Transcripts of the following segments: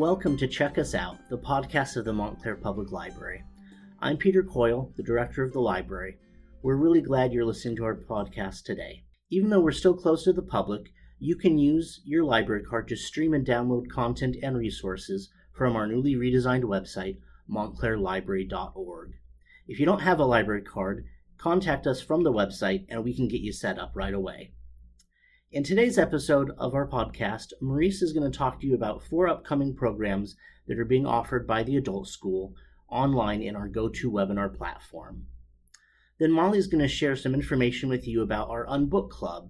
Welcome to Check Us Out, the podcast of the Montclair Public Library. I'm Peter Coyle, the director of the library. We're really glad you're listening to our podcast today. Even though we're still closed to the public, you can use your library card to stream and download content and resources from our newly redesigned website, montclairlibrary.org. If you don't have a library card, contact us from the website and we can get you set up right away. In today's episode of our podcast, Maurice is going to talk to you about four upcoming programs that are being offered by the Adult School online in our GoToWebinar platform. Then Molly is going to share some information with you about our Unbook Club.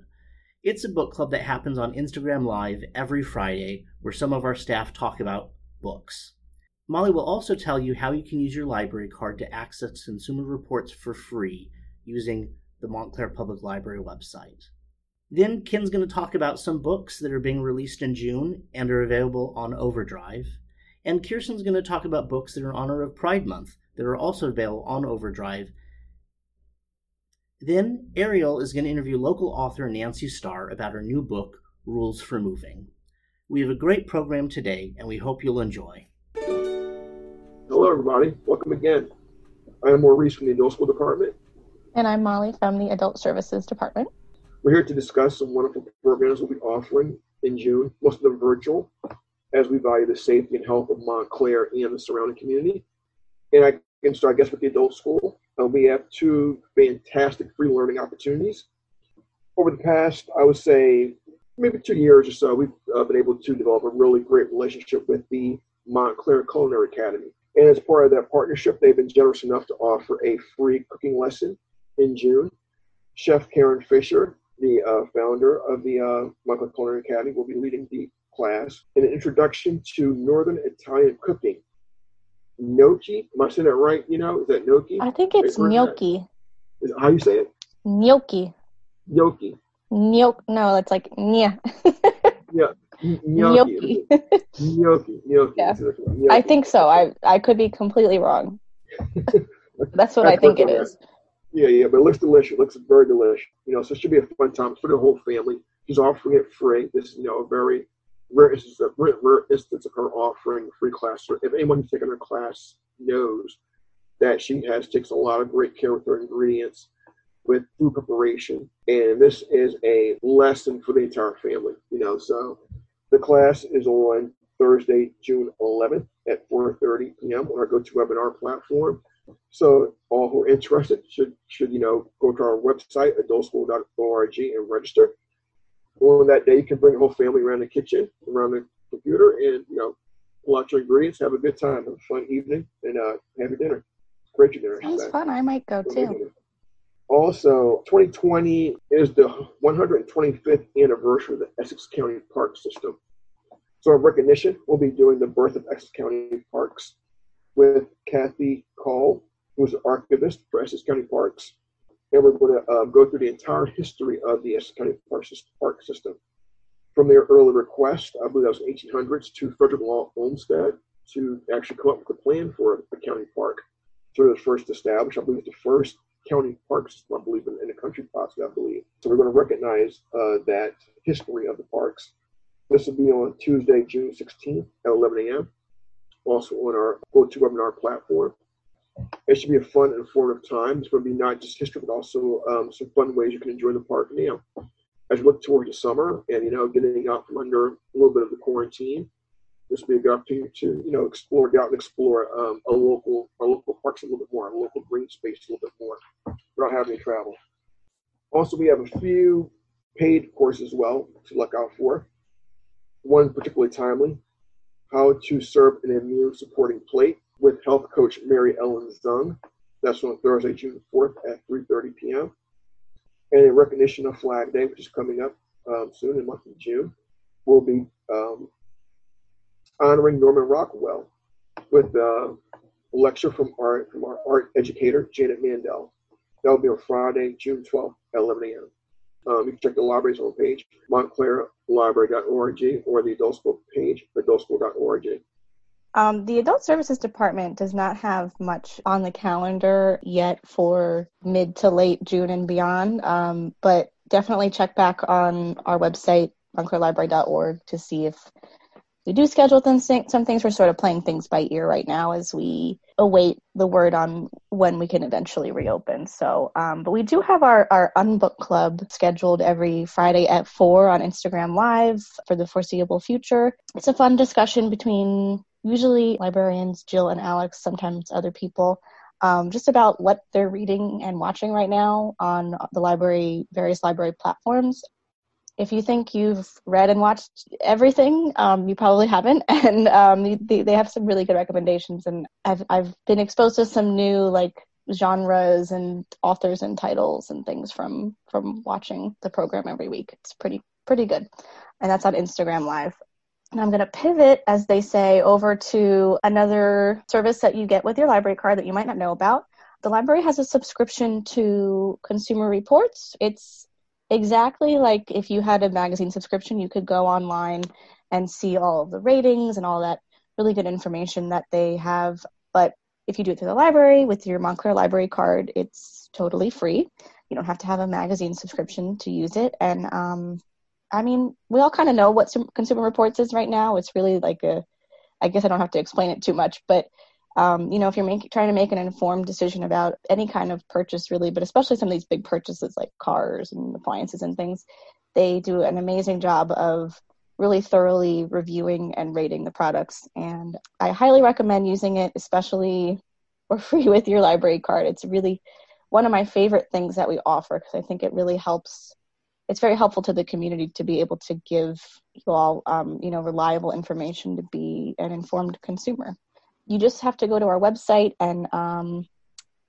It's a book club that happens on Instagram Live every Friday where some of our staff talk about books. Molly will also tell you how you can use your library card to access consumer reports for free using the Montclair Public Library website. Then Ken's going to talk about some books that are being released in June and are available on Overdrive. And Kirsten's going to talk about books that are in honor of Pride Month that are also available on Overdrive. Then Ariel is going to interview local author Nancy Star about her new book, Rules for Moving. We have a great program today, and we hope you'll enjoy. Hello, everybody. Welcome again. I am Maurice from the Adult School Department. And I'm Molly from the Adult Services Department. We're here to discuss some wonderful programs we'll be offering in June, most of them virtual, as we value the safety and health of Montclair and the surrounding community. And I can start, I guess, with the adult school. Uh, we have two fantastic free learning opportunities. Over the past, I would say, maybe two years or so, we've uh, been able to develop a really great relationship with the Montclair Culinary Academy. And as part of that partnership, they've been generous enough to offer a free cooking lesson in June. Chef Karen Fisher the uh, founder of the uh, Montclair Culinary Academy, will be leading the class in an introduction to Northern Italian cooking. Gnocchi, am I saying that right? You know, is that gnocchi? I think it's gnocchi. Is how you say it? Gnocchi. Gnocchi. Gnocchi. No, it's like nya. yeah. Gnocchi. Gnocchi. Gnocchi. Yeah. I think so. I I could be completely wrong. That's what I think it is. Yeah, yeah, but it looks delicious. It looks very delicious. You know, so it should be a fun time for the whole family. She's offering it free. This is, you know, a very rare instance, of, rare, instance of her offering free class. If anyone who's taken her class knows that she has takes a lot of great care with her ingredients, with food preparation, and this is a lesson for the entire family. You know, so the class is on Thursday, June 11th at 4:30 p.m. on our GoToWebinar platform. So all who are interested should should you know go to our website adultschool.org and register. On that day, you can bring the whole family around the kitchen, around the computer, and you know pull out your ingredients, have a good time, have a fun evening, and uh, have your dinner. Great your dinner. Sounds fun. I might go too. Also, 2020 is the 125th anniversary of the Essex County Park System. So, in recognition, we'll be doing the birth of Essex County Parks with Kathy Call, who's an archivist for Essex County Parks. And we're going to um, go through the entire history of the Essex County Park System. From their early request, I believe that was 1800s, to Frederick Law Olmsted to actually come up with a plan for a county park. So it was first established, I believe the first county park system, I believe, in, in the country, possibly, I believe. So we're going to recognize uh, that history of the parks. This will be on Tuesday, June 16th at 11 a.m also on our GoToWebinar platform. It should be a fun and informative time. It's going to be not just history, but also um, some fun ways you can enjoy the park now. As we look towards the summer and, you know, getting out from under a little bit of the quarantine, this will be a good opportunity to, you know, explore, get out and explore um, a local, our local parks a little bit more, our local green space a little bit more without having to travel. Also, we have a few paid courses as well to look out for. One particularly timely how to Serve an Immune Supporting Plate with health coach Mary Ellen Zung. That's on Thursday, June 4th at 3.30 p.m. And in recognition of Flag Day, which is coming up um, soon in the month of June, we'll be um, honoring Norman Rockwell with a lecture from our, from our art educator, Janet Mandel. That will be on Friday, June 12th at 11 a.m. Um, you can check the library's homepage, montclairlibrary.org, or the adult school page, adultschool.org. Um, the Adult Services Department does not have much on the calendar yet for mid to late June and beyond, um, but definitely check back on our website, montclairlibrary.org, to see if we do schedule things, some things. We're sort of playing things by ear right now as we await the word on when we can eventually reopen. So, um, but we do have our, our Unbook Club scheduled every Friday at 4 on Instagram Live for the foreseeable future. It's a fun discussion between usually librarians, Jill and Alex, sometimes other people. Um, just about what they're reading and watching right now on the library, various library platforms if you think you've read and watched everything, um, you probably haven't. And um, they, they have some really good recommendations. And I've I've been exposed to some new like genres and authors and titles and things from from watching the program every week. It's pretty pretty good, and that's on Instagram Live. And I'm going to pivot, as they say, over to another service that you get with your library card that you might not know about. The library has a subscription to Consumer Reports. It's exactly like if you had a magazine subscription, you could go online and see all of the ratings and all that really good information that they have. But if you do it through the library with your Montclair library card, it's totally free. You don't have to have a magazine subscription to use it. And um, I mean, we all kind of know what Consumer Reports is right now. It's really like a, I guess I don't have to explain it too much, but um, you know, if you're trying to make an informed decision about any kind of purchase, really, but especially some of these big purchases like cars and appliances and things, they do an amazing job of really thoroughly reviewing and rating the products. And I highly recommend using it, especially for free with your library card. It's really one of my favorite things that we offer because I think it really helps. It's very helpful to the community to be able to give you all, um, you know, reliable information to be an informed consumer you just have to go to our website and um,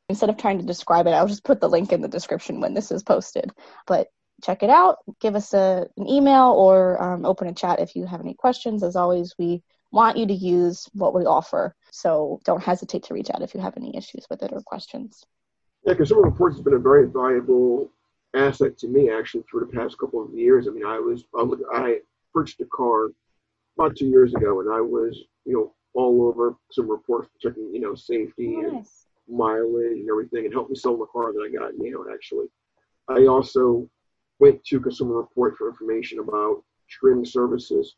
instead of trying to describe it, I'll just put the link in the description when this is posted. But check it out. Give us a, an email or um, open a chat if you have any questions. As always, we want you to use what we offer. So don't hesitate to reach out if you have any issues with it or questions. Yeah, Consumer Reports has been a very valuable asset to me actually for the past couple of years. I mean, I was I purchased a car about two years ago, and I was you know all over some reports checking, you know, safety nice. and mileage and everything, and helped me sell the car that I got now. Actually, I also went to Consumer Report for information about streaming services,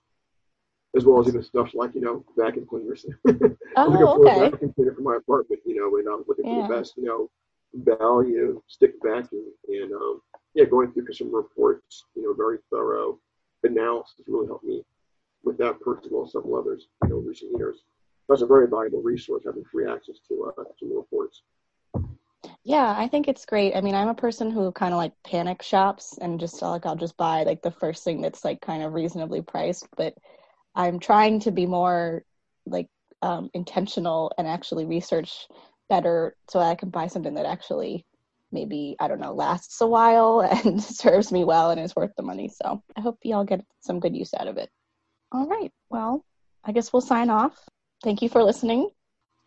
as well as even stuff like you know vacuum cleaners. Oh, looking for okay. a vacuum cleaner for my apartment, you know, and I'm looking yeah. for the best, you know, value stick vacuum, and um, yeah, going through Consumer Reports, you know, very thorough analysis really helped me with that purchase, well, several others, you know, recent years. That's a very valuable resource, having free access to uh, to the reports. Yeah, I think it's great. I mean, I'm a person who kind of like panic shops and just like I'll just buy like the first thing that's like kind of reasonably priced, but I'm trying to be more like um, intentional and actually research better so I can buy something that actually maybe I don't know lasts a while and serves me well and is worth the money. So I hope y'all get some good use out of it. All right. Well, I guess we'll sign off. Thank you for listening.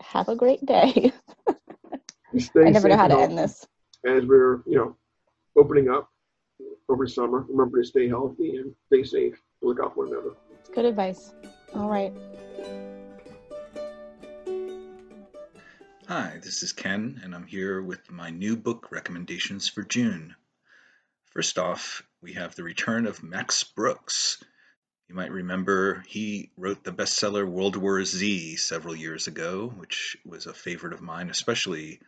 Have a great day. I never know how to end this. As we're, you know, opening up over summer, remember to stay healthy and stay safe. Look out for one another. Good advice. All right. Hi, this is Ken, and I'm here with my new book recommendations for June. First off, we have the return of Max Brooks. You might remember he wrote the bestseller World War Z several years ago, which was a favorite of mine, especially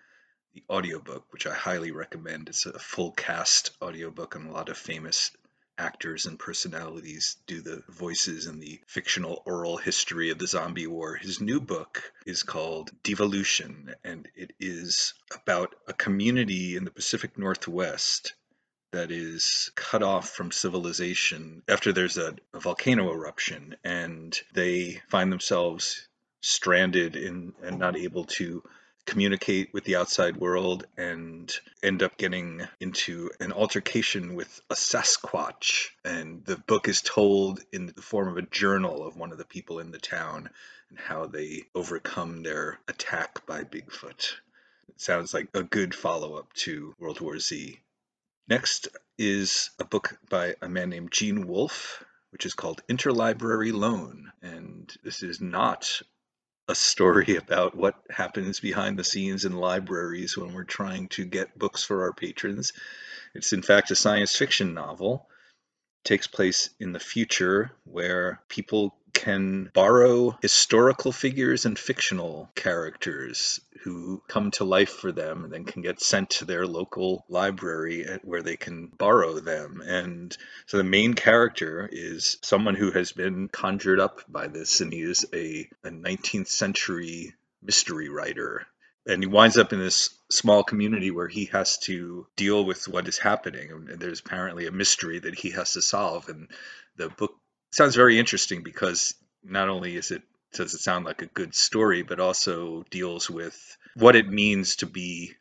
the audiobook, which I highly recommend. It's a full cast audiobook, and a lot of famous actors and personalities do the voices in the fictional oral history of the zombie war. His new book is called Devolution, and it is about a community in the Pacific Northwest that is cut off from civilization after there's a, a volcano eruption and they find themselves stranded in, and not able to communicate with the outside world and end up getting into an altercation with a Sasquatch. And the book is told in the form of a journal of one of the people in the town and how they overcome their attack by Bigfoot. It sounds like a good follow up to World War Z. Next is a book by a man named Gene Wolfe, which is called Interlibrary Loan. And this is not a story about what happens behind the scenes in libraries when we're trying to get books for our patrons. It's in fact a science fiction novel. It takes place in the future where people can borrow historical figures and fictional characters who come to life for them and then can get sent to their local library where they can borrow them. And so the main character is someone who has been conjured up by this, and he is a, a 19th century mystery writer. And he winds up in this small community where he has to deal with what is happening. And there's apparently a mystery that he has to solve. And the book sounds very interesting because not only is it does it sound like a good story but also deals with what it means to be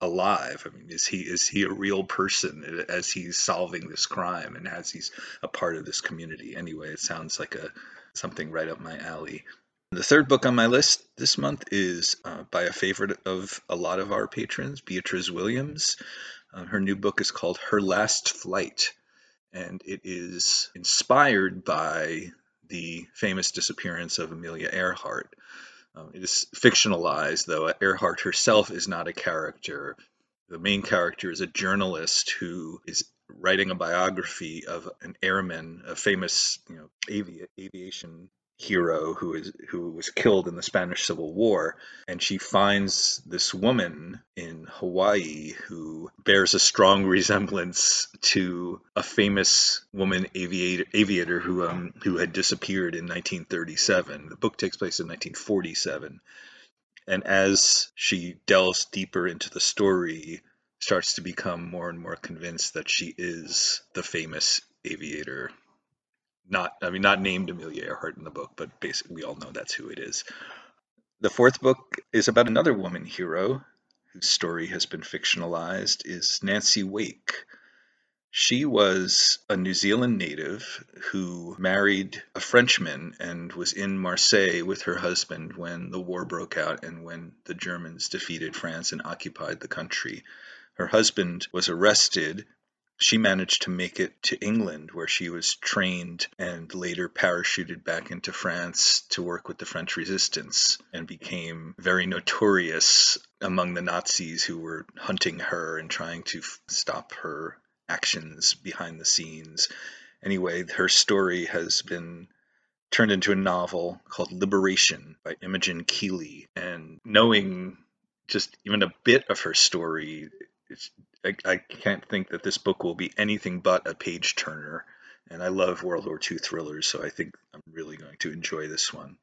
alive. I mean is he is he a real person as he's solving this crime and as he's a part of this community? Anyway it sounds like a something right up my alley. The third book on my list this month is uh, by a favorite of a lot of our patrons, Beatriz Williams. Uh, her new book is called Her Last Flight, and it is inspired by the famous disappearance of Amelia Earhart. Um, it is fictionalized, though Earhart herself is not a character. The main character is a journalist who is writing a biography of an airman, a famous you know, avi- aviation hero who is who was killed in the Spanish Civil War, and she finds this woman in Hawaii who bears a strong resemblance to a famous woman aviator aviator who um who had disappeared in 1937. The book takes place in 1947, and as she delves deeper into the story, starts to become more and more convinced that she is the famous aviator not I mean not named Amelia Earhart in the book, but basically we all know that's who it is. The fourth book is about another woman hero whose story has been fictionalized is Nancy Wake. She was a New Zealand native who married a Frenchman and was in Marseille with her husband when the war broke out and when the Germans defeated France and occupied the country. Her husband was arrested she managed to make it to England, where she was trained and later parachuted back into France to work with the French resistance and became very notorious among the Nazis who were hunting her and trying to f- stop her actions behind the scenes. Anyway, her story has been turned into a novel called Liberation by Imogen Kealey. And knowing just even a bit of her story, I, I can't think that this book will be anything but a page turner. And I love World War II thrillers, so I think I'm really going to enjoy this one.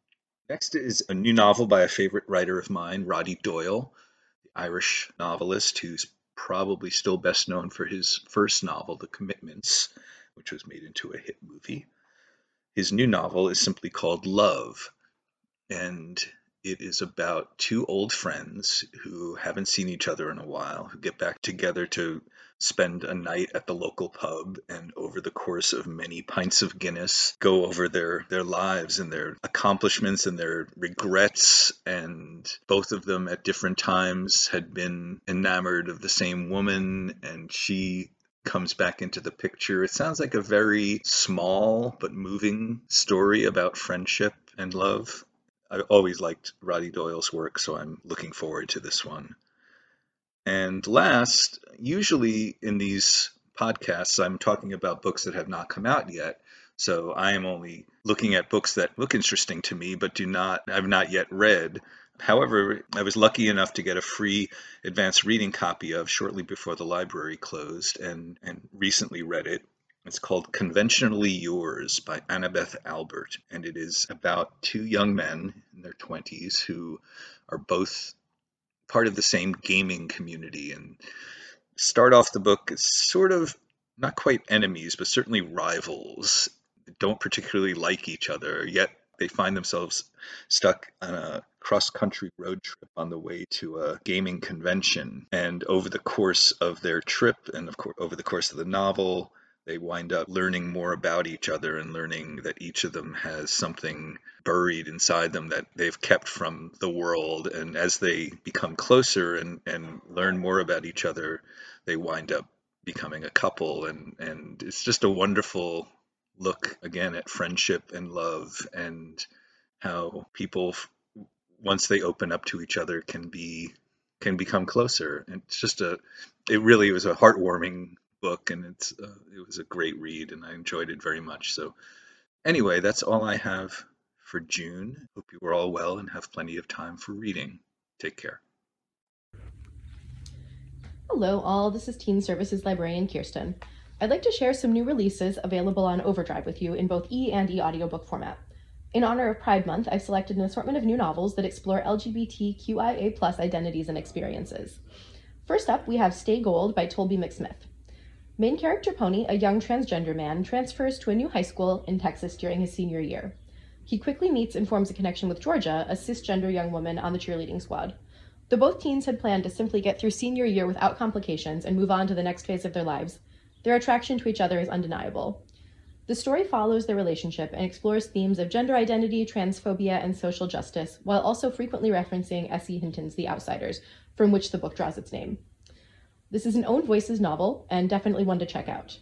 Next is a new novel by a favorite writer of mine, Roddy Doyle, the Irish novelist who's probably still best known for his first novel, The Commitments, which was made into a hit movie. His new novel is simply called Love, and it is about two old friends who haven't seen each other in a while, who get back together to spend a night at the local pub and over the course of many pints of Guinness go over their their lives and their accomplishments and their regrets and both of them at different times had been enamored of the same woman and she comes back into the picture. It sounds like a very small but moving story about friendship and love. I always liked Roddy Doyle's work, so I'm looking forward to this one. And last, usually in these podcasts, I'm talking about books that have not come out yet. So I am only looking at books that look interesting to me, but do not, I've not yet read. However, I was lucky enough to get a free advanced reading copy of shortly before the library closed and, and recently read it. It's called Conventionally Yours by Annabeth Albert, and it is about two young men in their 20s who are both part of the same gaming community and start off the book as sort of not quite enemies, but certainly rivals. They don't particularly like each other, yet they find themselves stuck on a cross country road trip on the way to a gaming convention. And over the course of their trip, and of course, over the course of the novel, they wind up learning more about each other and learning that each of them has something buried inside them that they've kept from the world. And as they become closer and, and learn more about each other, they wind up becoming a couple. And, and it's just a wonderful look again at friendship and love and how people once they open up to each other can be can become closer and it's just a it really was a heartwarming book, and it's uh, it was a great read, and I enjoyed it very much. So Anyway, that's all I have for June. Hope you are all well and have plenty of time for reading. Take care. Hello, all. This is Teen Services Librarian Kirsten. I'd like to share some new releases available on Overdrive with you in both e and e audiobook format. In honor of Pride Month, I've selected an assortment of new novels that explore LGBTQIA identities and experiences. First up, we have Stay Gold by Tolby McSmith. Main character Pony, a young transgender man, transfers to a new high school in Texas during his senior year. He quickly meets and forms a connection with Georgia, a cisgender young woman on the cheerleading squad. Though both teens had planned to simply get through senior year without complications and move on to the next phase of their lives, their attraction to each other is undeniable. The story follows their relationship and explores themes of gender identity, transphobia, and social justice, while also frequently referencing S.E. Hinton's The Outsiders, from which the book draws its name. This is an Own Voices novel, and definitely one to check out.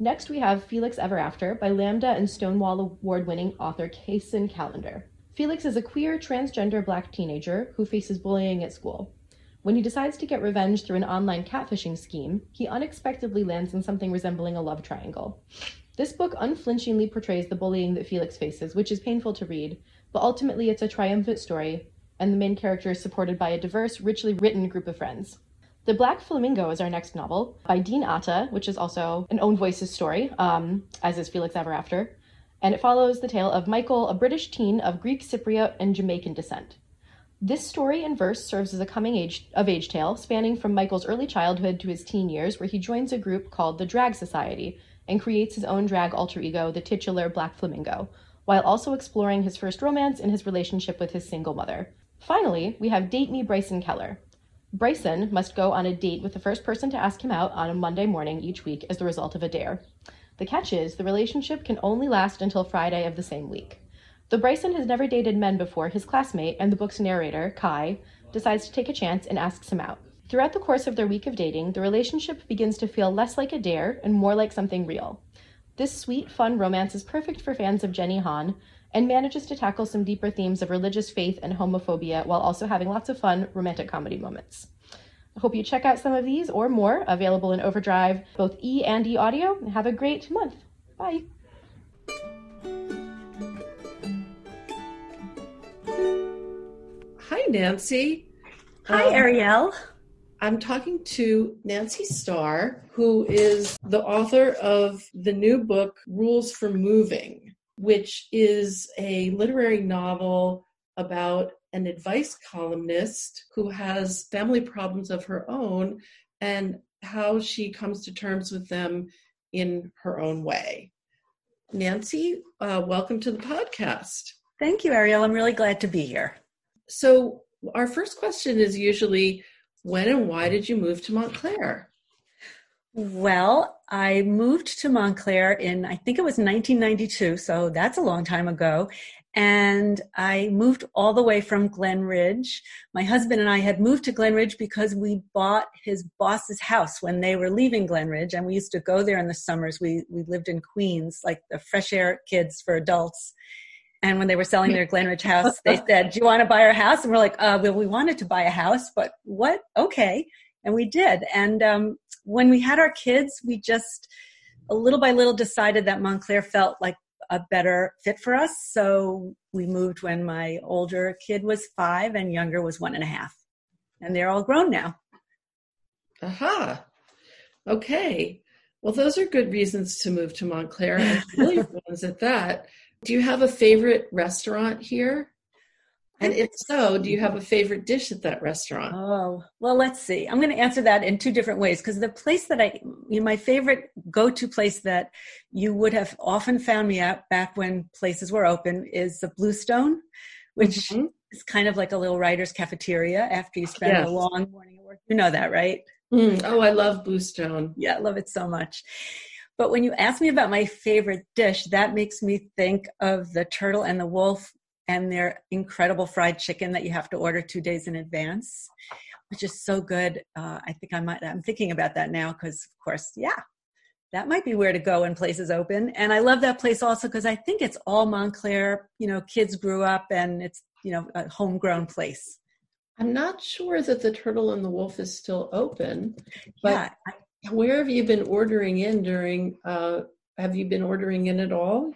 Next, we have Felix Ever After by Lambda and Stonewall Award winning author Kacen Callender. Felix is a queer, transgender black teenager who faces bullying at school. When he decides to get revenge through an online catfishing scheme, he unexpectedly lands in something resembling a love triangle. This book unflinchingly portrays the bullying that Felix faces, which is painful to read, but ultimately it's a triumphant story, and the main character is supported by a diverse, richly written group of friends. The Black Flamingo is our next novel by Dean Atta, which is also an own voices story, um, as is Felix Ever After. And it follows the tale of Michael, a British teen of Greek Cypriot and Jamaican descent. This story in verse serves as a coming age of age tale spanning from Michael's early childhood to his teen years, where he joins a group called the Drag Society and creates his own drag alter ego, the titular Black Flamingo, while also exploring his first romance and his relationship with his single mother. Finally, we have Date Me Bryson Keller, Bryson must go on a date with the first person to ask him out on a Monday morning each week as the result of a dare. The catch is, the relationship can only last until Friday of the same week. Though Bryson has never dated men before, his classmate and the book's narrator, Kai, decides to take a chance and asks him out. Throughout the course of their week of dating, the relationship begins to feel less like a dare and more like something real. This sweet, fun romance is perfect for fans of Jenny Han, and manages to tackle some deeper themes of religious faith and homophobia while also having lots of fun romantic comedy moments. I hope you check out some of these or more available in Overdrive, both E and E audio. Have a great month. Bye. Hi, Nancy. Hi, um, Ariel. I'm talking to Nancy Star, who is the author of the new book, Rules for Moving which is a literary novel about an advice columnist who has family problems of her own and how she comes to terms with them in her own way. Nancy, uh, welcome to the podcast. Thank you, Ariel. I'm really glad to be here. So, our first question is usually when and why did you move to Montclair? Well, I moved to Montclair in, I think it was 1992, so that's a long time ago. And I moved all the way from Glen Ridge. My husband and I had moved to Glen Ridge because we bought his boss's house when they were leaving Glen Ridge. And we used to go there in the summers. We, we lived in Queens, like the fresh air kids for adults. And when they were selling their Glen Ridge house, they said, Do you want to buy our house? And we're like, uh, Well, we wanted to buy a house, but what? Okay. And we did. And um, when we had our kids, we just a little by little decided that Montclair felt like a better fit for us. So we moved when my older kid was five and younger was one and a half. And they're all grown now. Aha. Okay. Well, those are good reasons to move to Montclair and really ones at that. Do you have a favorite restaurant here? And if so, do you have a favorite dish at that restaurant? Oh, well, let's see. I'm going to answer that in two different ways because the place that I, you know, my favorite go to place that you would have often found me at back when places were open is the Bluestone, which mm-hmm. is kind of like a little writer's cafeteria after you spend yes. a long morning at work. You know that, right? Mm. Oh, I love Bluestone. Yeah, I love it so much. But when you ask me about my favorite dish, that makes me think of the turtle and the wolf and their incredible fried chicken that you have to order two days in advance, which is so good. Uh, I think I might. I'm thinking about that now because, of course, yeah, that might be where to go when places open. And I love that place also because I think it's all Montclair. You know, kids grew up, and it's you know a homegrown place. I'm not sure that the Turtle and the Wolf is still open, but yeah, where have you been ordering in during? Uh, have you been ordering in at all?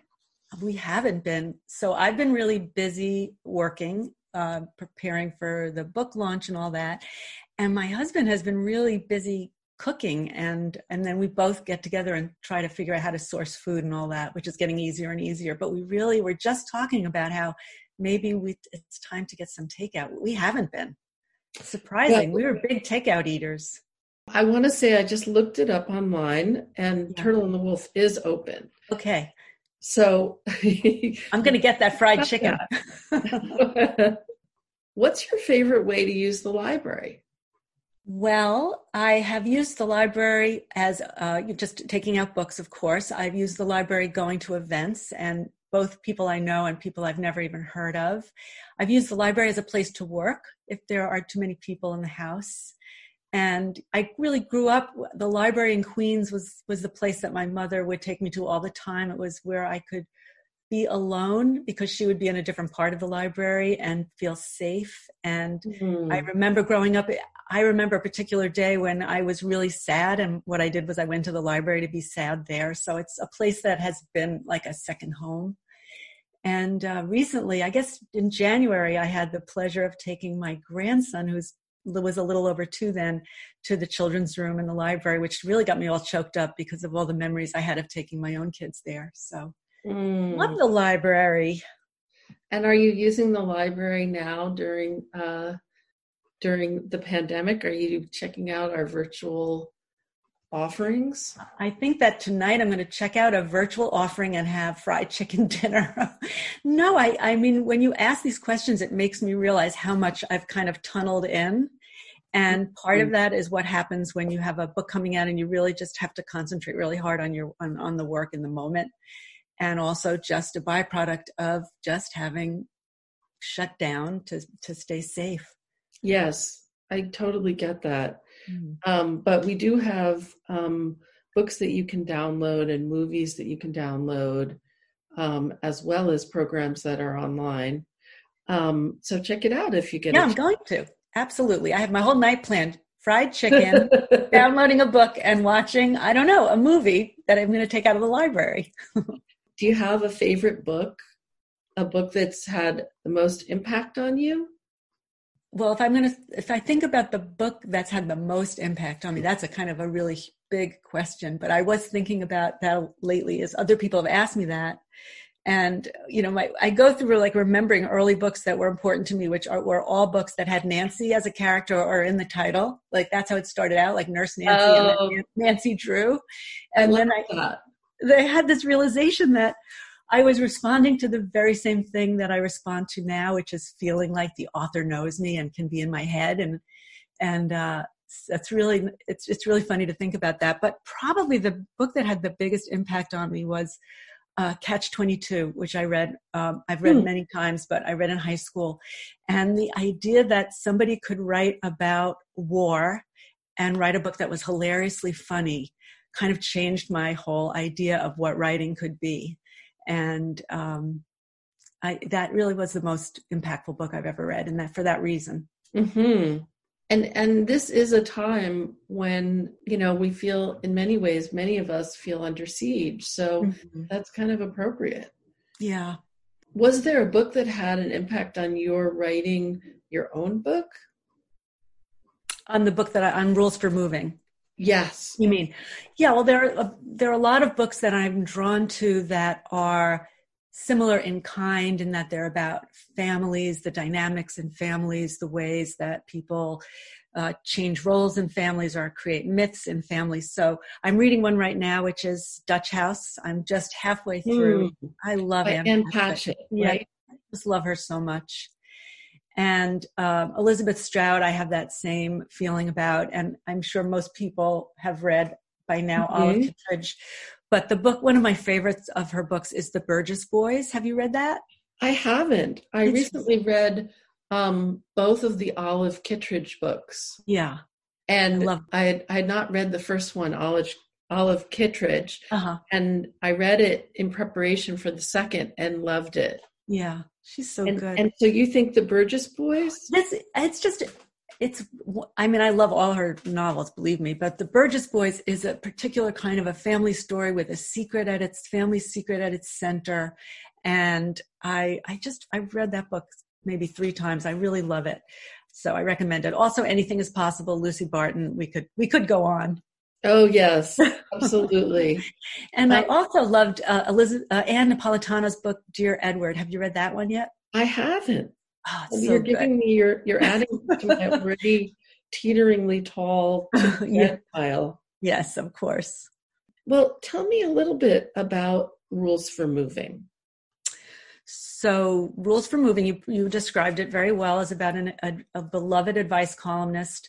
We haven't been. So I've been really busy working, uh, preparing for the book launch and all that. And my husband has been really busy cooking and and then we both get together and try to figure out how to source food and all that which is getting easier and easier but we really were just talking about how maybe we it's time to get some takeout we haven't been surprising yeah. we were big takeout eaters i want to say i just looked it up online and yeah. turtle and the wolf is open okay so i'm going to get that fried chicken what's your favorite way to use the library well, I have used the library as uh, just taking out books, of course. I've used the library going to events and both people I know and people I've never even heard of. I've used the library as a place to work if there are too many people in the house. And I really grew up. The library in Queens was was the place that my mother would take me to all the time. It was where I could be alone because she would be in a different part of the library and feel safe. And mm. I remember growing up, I remember a particular day when I was really sad. And what I did was I went to the library to be sad there. So it's a place that has been like a second home. And uh, recently, I guess in January, I had the pleasure of taking my grandson, who's was a little over two then, to the children's room in the library, which really got me all choked up because of all the memories I had of taking my own kids there. So Mm. Love the library. And are you using the library now during uh, during the pandemic? Are you checking out our virtual offerings? I think that tonight I'm going to check out a virtual offering and have fried chicken dinner. no, I, I mean, when you ask these questions, it makes me realize how much I've kind of tunneled in. And part of mm-hmm. that is what happens when you have a book coming out and you really just have to concentrate really hard on your on, on the work in the moment and also just a byproduct of just having shut down to to stay safe. Yes, I totally get that. Mm. Um, but we do have um, books that you can download and movies that you can download, um, as well as programs that are online. Um, so check it out if you get. Yeah, I'm going to. Absolutely, I have my whole night planned: fried chicken, downloading a book, and watching. I don't know a movie that I'm going to take out of the library. do you have a favorite book a book that's had the most impact on you well if i'm going to if i think about the book that's had the most impact on me that's a kind of a really big question but i was thinking about that lately as other people have asked me that and you know my i go through like remembering early books that were important to me which are, were all books that had nancy as a character or in the title like that's how it started out like nurse nancy oh. and nancy drew and I then i that they had this realization that I was responding to the very same thing that I respond to now, which is feeling like the author knows me and can be in my head, and and uh, that's really it's it's really funny to think about that. But probably the book that had the biggest impact on me was uh, Catch Twenty Two, which I read. Um, I've read hmm. many times, but I read in high school, and the idea that somebody could write about war and write a book that was hilariously funny kind of changed my whole idea of what writing could be. And um, I, that really was the most impactful book I've ever read, and that for that reason. Mm-hmm. And and this is a time when you know we feel, in many ways, many of us feel under siege. So mm-hmm. that's kind of appropriate. Yeah. Was there a book that had an impact on your writing your own book? On the book that I, on Rules for Moving. Yes. You mean, yeah, well, there are, there are a lot of books that I'm drawn to that are similar in kind in that they're about families, the dynamics in families, the ways that people uh, change roles in families or create myths in families. So I'm reading one right now, which is Dutch House. I'm just halfway through. Mm. I love Ann Patchett. Yeah, right? I just love her so much. And um, Elizabeth Strout, I have that same feeling about, and I'm sure most people have read by now mm-hmm. Olive Kitteridge. But the book, one of my favorites of her books is The Burgess Boys. Have you read that? I haven't. I it's, recently read um, both of the Olive Kitteridge books. Yeah. And I, love I, had, I had not read the first one, Olive, Olive Kitteridge. Uh-huh. And I read it in preparation for the second and loved it. Yeah. She's so and, good. And so you think the Burgess boys? This it's just it's i mean i love all her novels believe me but the burgess boys is a particular kind of a family story with a secret at its family secret at its center. And i i just i've read that book maybe three times. I really love it. So i recommend it. Also anything is possible. Lucy barton we could we could go on. Oh yes. Absolutely. And um, i also loved uh, elizabeth uh, ann napolitano's book dear edward. Have you read that one yet? I haven't Oh, so you're good. giving me you're you're adding to my already teeteringly tall yeah. pile. Yes, of course. Well, tell me a little bit about rules for moving. So, rules for moving, you you described it very well as about an, a, a beloved advice columnist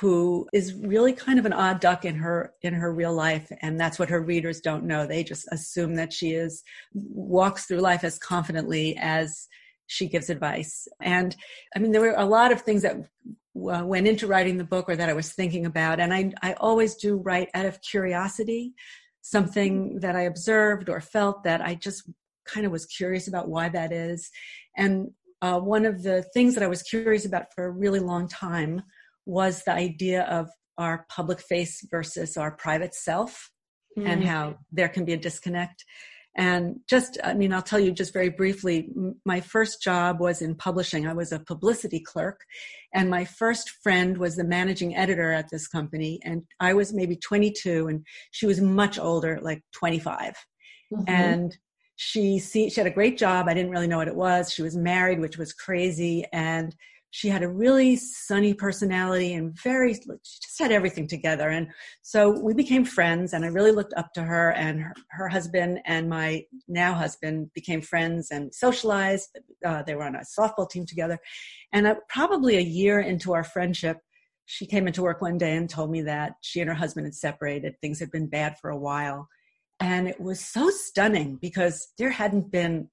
who is really kind of an odd duck in her in her real life and that's what her readers don't know they just assume that she is walks through life as confidently as she gives advice. And I mean, there were a lot of things that uh, went into writing the book or that I was thinking about. And I, I always do write out of curiosity, something that I observed or felt that I just kind of was curious about why that is. And uh, one of the things that I was curious about for a really long time was the idea of our public face versus our private self mm. and how there can be a disconnect. And just, I mean, I'll tell you just very briefly, my first job was in publishing. I was a publicity clerk, and my first friend was the managing editor at this company. And I was maybe 22, and she was much older, like 25. Mm-hmm. And she see, she had a great job. I didn't really know what it was. She was married, which was crazy, and she had a really sunny personality and very she just had everything together. And so we became friends and i really looked up to her and her, her husband and my now husband became friends and socialized. Uh, they were on a softball team together. And uh, probably a year into our friendship she came into work one day and told me that she and her husband had separated things had been bad for a while. And it was so stunning because there hadn't been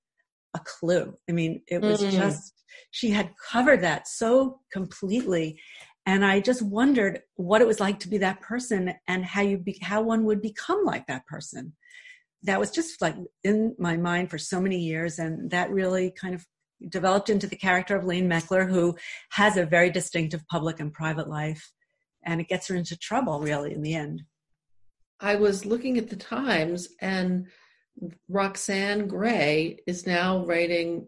a clue. I mean it was mm-hmm. just she had covered that so completely and i just wondered what it was like to be that person and how you be, how one would become like that person. That was just like in my mind for so many years and that really kind of developed into the character of Lane Meckler who has a very distinctive public and private life and it gets her into trouble really in the end. I was looking at the times and Roxane Gay is now writing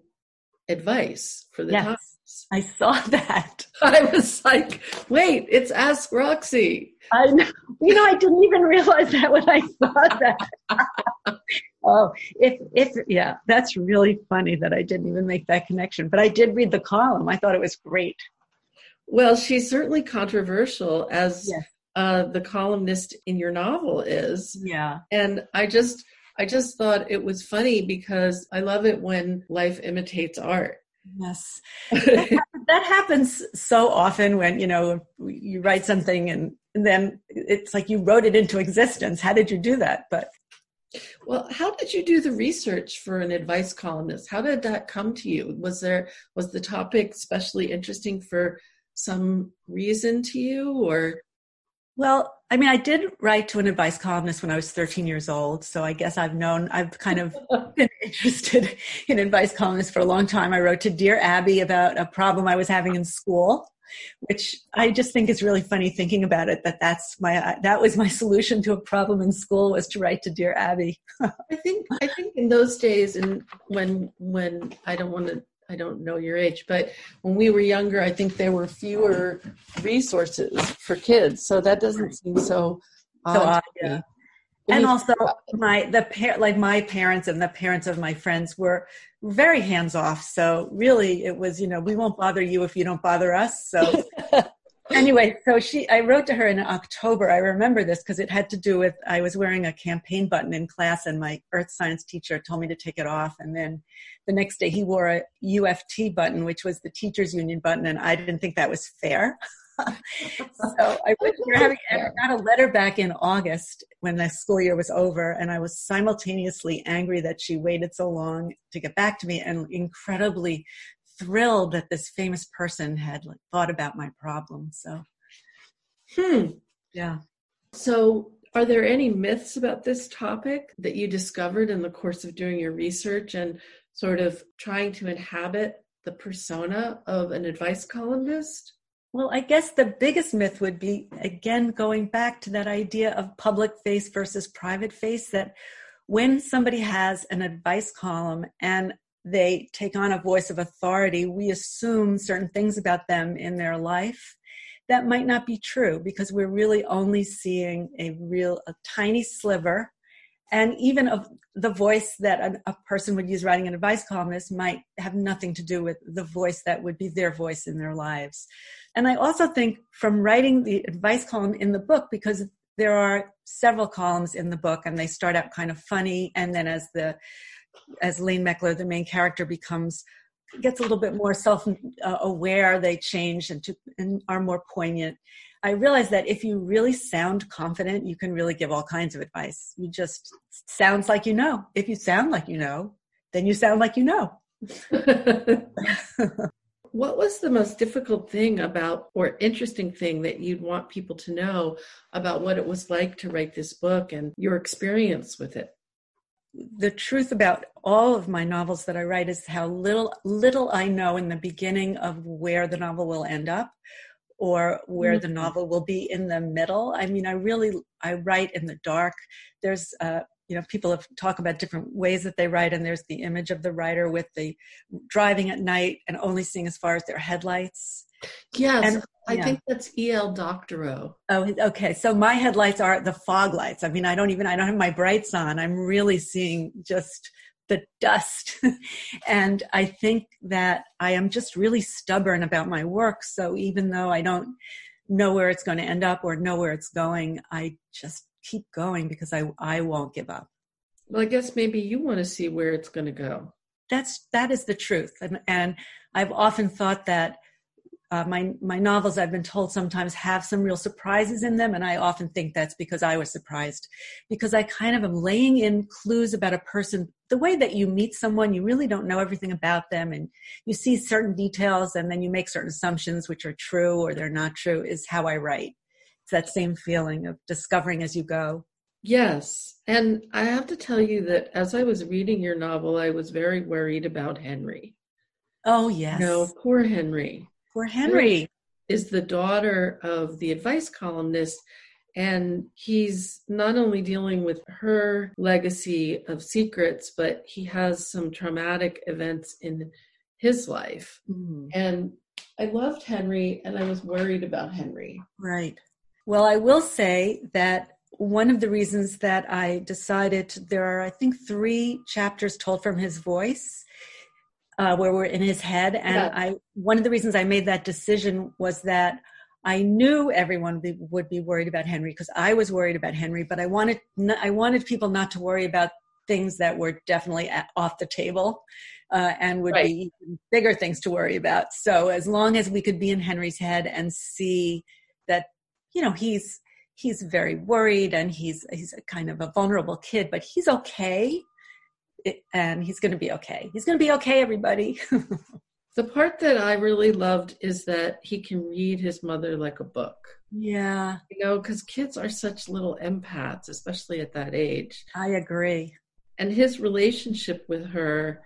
advice for the yes, Times. I saw that. I was like, wait, it's Ask Roxy. I know. You know, I didn't even realize that when I saw that. oh, if if yeah, that's really funny that I didn't even make that connection. But I did read the column. I thought it was great. Well, she's certainly controversial as yes. uh, the columnist in your novel is. Yeah. And I just I just thought it was funny because I love it when life imitates art. Yes. that, that happens so often when, you know, you write something and, and then it's like you wrote it into existence. How did you do that? But well, how did you do the research for an advice columnist? How did that come to you? Was there was the topic especially interesting for some reason to you or well, I mean, I did write to an advice columnist when I was 13 years old. So I guess I've known, I've kind of been interested in advice columnists for a long time. I wrote to Dear Abby about a problem I was having in school, which I just think is really funny thinking about it, that that's my, that was my solution to a problem in school was to write to Dear Abby. I think, I think in those days and when, when I don't want to I don't know your age, but when we were younger, I think there were fewer resources for kids. So that doesn't seem so odd. So odd yeah. And also uh, my the par- like my parents and the parents of my friends were very hands off. So really it was, you know, we won't bother you if you don't bother us. So anyway, so she, I wrote to her in October. I remember this because it had to do with I was wearing a campaign button in class, and my earth science teacher told me to take it off. And then the next day, he wore a UFT button, which was the teachers' union button, and I didn't think that was fair. so I went having, I got a letter back in August when the school year was over, and I was simultaneously angry that she waited so long to get back to me, and incredibly thrilled that this famous person had like, thought about my problem. So, hmm, yeah. So, are there any myths about this topic that you discovered in the course of doing your research and sort of trying to inhabit the persona of an advice columnist? Well, I guess the biggest myth would be, again, going back to that idea of public face versus private face, that when somebody has an advice column and they take on a voice of authority, we assume certain things about them in their life. That might not be true because we're really only seeing a real, a tiny sliver. And even of the voice that a, a person would use writing an advice columnist might have nothing to do with the voice that would be their voice in their lives. And I also think from writing the advice column in the book, because there are several columns in the book and they start out kind of funny and then as the as Lane Meckler, the main character, becomes gets a little bit more self uh, aware, they change and, to, and are more poignant. I realize that if you really sound confident, you can really give all kinds of advice. You just sounds like you know. If you sound like you know, then you sound like you know. what was the most difficult thing about or interesting thing that you'd want people to know about what it was like to write this book and your experience with it the truth about all of my novels that I write is how little little I know in the beginning of where the novel will end up or where mm-hmm. the novel will be in the middle. I mean, I really I write in the dark. There's uh, you know people have talk about different ways that they write and there's the image of the writer with the driving at night and only seeing as far as their headlights yes and, i yeah. think that's E.L. Doctorow oh okay so my headlights are the fog lights i mean i don't even i don't have my brights on i'm really seeing just the dust and i think that i am just really stubborn about my work so even though i don't know where it's going to end up or know where it's going i just keep going because I I won't give up. Well, I guess maybe you want to see where it's going to go. That's that is the truth, and and I've often thought that uh, my my novels I've been told sometimes have some real surprises in them, and I often think that's because I was surprised, because I kind of am laying in clues about a person. The way that you meet someone, you really don't know everything about them, and you see certain details, and then you make certain assumptions which are true or they're not true. Is how I write it's that same feeling of discovering as you go. Yes. And I have to tell you that as I was reading your novel, I was very worried about Henry. Oh, yes. no, poor Henry. Poor Henry. Is the daughter of the advice columnist. And he's not only dealing with her legacy of secrets, but he has some traumatic events in his life. Mm-hmm. And I loved Henry and I was worried about Henry. Right. Well, I will say that one of the reasons that I decided there are, I think, three chapters told from his voice, uh, where we're in his head, and yeah. I one of the reasons I made that decision was that I knew everyone be, would be worried about Henry because I was worried about Henry, but I wanted I wanted people not to worry about things that were definitely at, off the table. Uh, and would right. be bigger things to worry about. So as long as we could be in Henry's head and see that you know he's he's very worried and he's he's a kind of a vulnerable kid but he's okay and he's going to be okay. He's going to be okay everybody. The part that i really loved is that he can read his mother like a book. Yeah. You know because kids are such little empaths especially at that age. I agree. And his relationship with her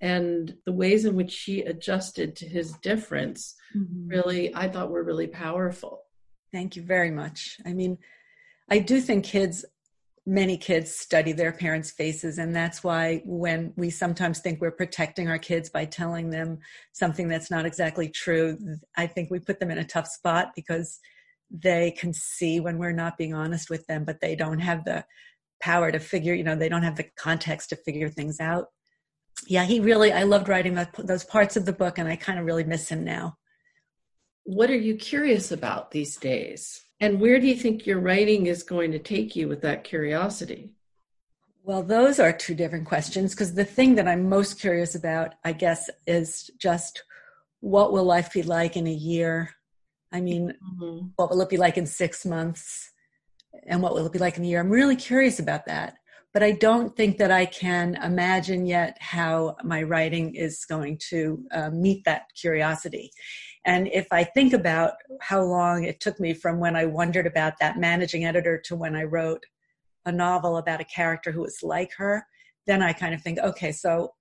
and the ways in which she adjusted to his difference mm-hmm. really i thought were really powerful. Thank you very much. I mean, I do think kids, many kids study their parents' faces, and that's why when we sometimes think we're protecting our kids by telling them something that's not exactly true, I think we put them in a tough spot because they can see when we're not being honest with them, but they don't have the power to figure, you know, they don't have the context to figure things out. Yeah, he really, I loved writing those parts of the book, and I kind of really miss him now what are you curious about these days? And where do you think your writing is going to take you with that curiosity? Well, those are two different questions because the thing that I'm most curious about, I guess, is just what will life be like in a year? I mean, mm-hmm. what will it be like in six months? And what will it be like in a year? I'm really curious about that. But I don't think that I can imagine yet how my writing is going to uh, meet that curiosity. And if I think about how long it took me from when I wondered about that managing editor to when I wrote a novel about a character who was like her, then I kind of think, okay, so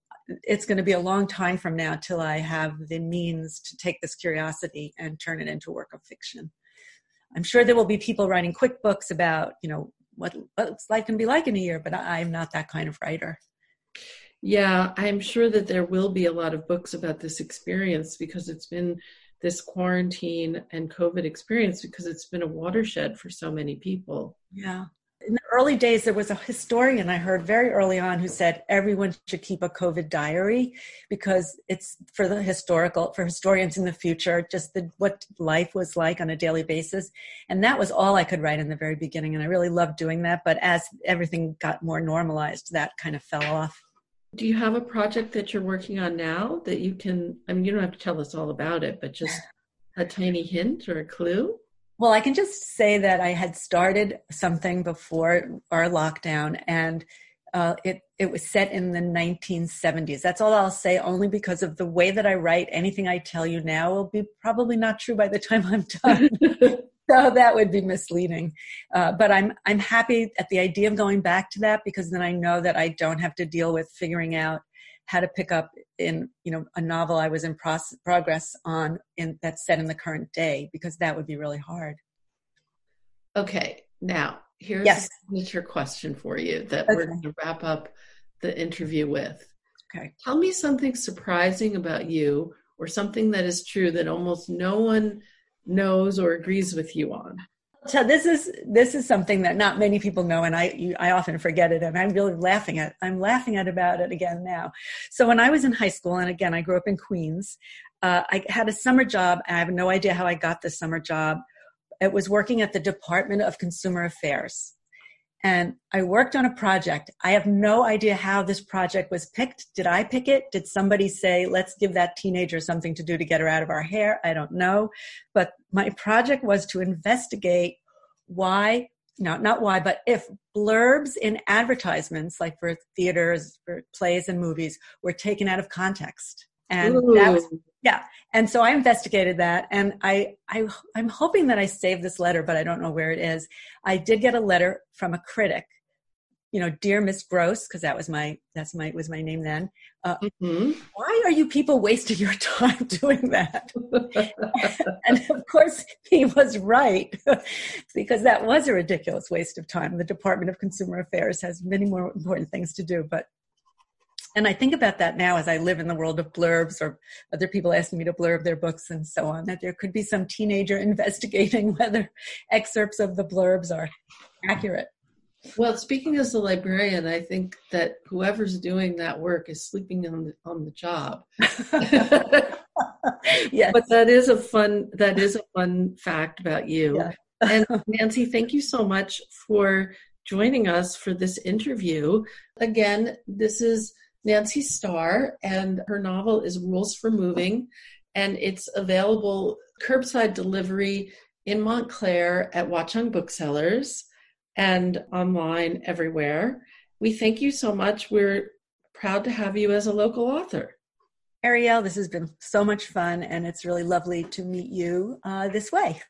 it's going to be a long time from now till I have the means to take this curiosity and turn it into work of fiction. I'm sure there will be people writing quick books about, you know, what what's life can be like in a year, but I'm not that kind of writer. Yeah, I'm sure that there will be a lot of books about this experience because it's been this quarantine and COVID experience because it's been a watershed for so many people. Yeah in the early days, there was a historian I heard very early on who said everyone should keep a COVID diary because it's for the historical, for historians in the future, just the, what life was like on a daily basis. And that was all I could write in the very beginning. And I really loved doing that. But as everything got more normalized, that kind of fell off. Do you have a project that you're working on now that you can? I mean, you don't have to tell us all about it, but just a tiny hint or a clue? Well, I can just say that I had started something before our lockdown, and uh, it it was set in the 1970s. That's all I'll say, only because of the way that I write. Anything I tell you now will be probably not true by the time I'm done. so that would be misleading. Uh, but I'm I'm happy at the idea of going back to that because then I know that I don't have to deal with figuring out how to pick up in you know a novel I was in process, progress on in that's set in the current day because that would be really hard. Okay, now here's yes. a signature question for you that okay. we're going to wrap up the interview with. Okay, tell me something surprising about you or something that is true that almost no one knows or agrees with you on? So this is this is something that not many people know and i you, i often forget it and i'm really laughing at i'm laughing at about it again now. So when i was in high school and again i grew up in queens uh, i had a summer job i have no idea how i got this summer job. It was working at the department of consumer affairs and I worked on a project. I have no idea how this project was picked. Did I pick it? Did somebody say, let's give that teenager something to do to get her out of our hair? I don't know. But my project was to investigate why, no, not why, but if blurbs in advertisements, like for theaters, for plays and movies, were taken out of context. And Ooh. that was yeah. And so i investigated that and I, I i'm hoping that i saved this letter but i don't know where it is. I did get a letter from a critic you know dear miss gross because that was my that's my was my name then uh, mm-hmm. why are you people wasting your time doing that? And of course he was right because that was a ridiculous waste of time. The department of consumer affairs has many more important things to do but and I think about that now as I live in the world of blurbs or other people asking me to blurb their books and so on, that there could be some teenager investigating whether excerpts of the blurbs are accurate. Well, speaking as a librarian, I think that whoever's doing that work is sleeping on the on the job. yes. But that is a fun that is a fun fact about you. Yeah. and Nancy, thank you so much for joining us for this interview. Again, this is Nancy Star, and her novel is Rules for Moving, and it's available curbside delivery in Montclair at Watchung Booksellers and online everywhere. We thank you so much. We're proud to have you as a local author. Ariel, this has been so much fun, and it's really lovely to meet you uh, this way.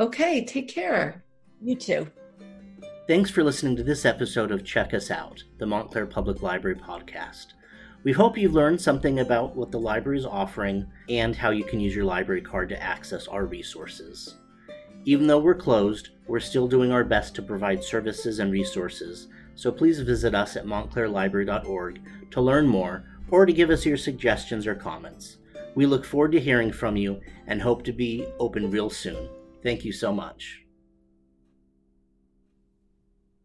Okay, take care. You too. Thanks for listening to this episode of Check Us Out, the Montclair Public Library podcast. We hope you've learned something about what the library is offering and how you can use your library card to access our resources. Even though we're closed, we're still doing our best to provide services and resources, so please visit us at montclairlibrary.org to learn more or to give us your suggestions or comments. We look forward to hearing from you and hope to be open real soon. Thank you so much.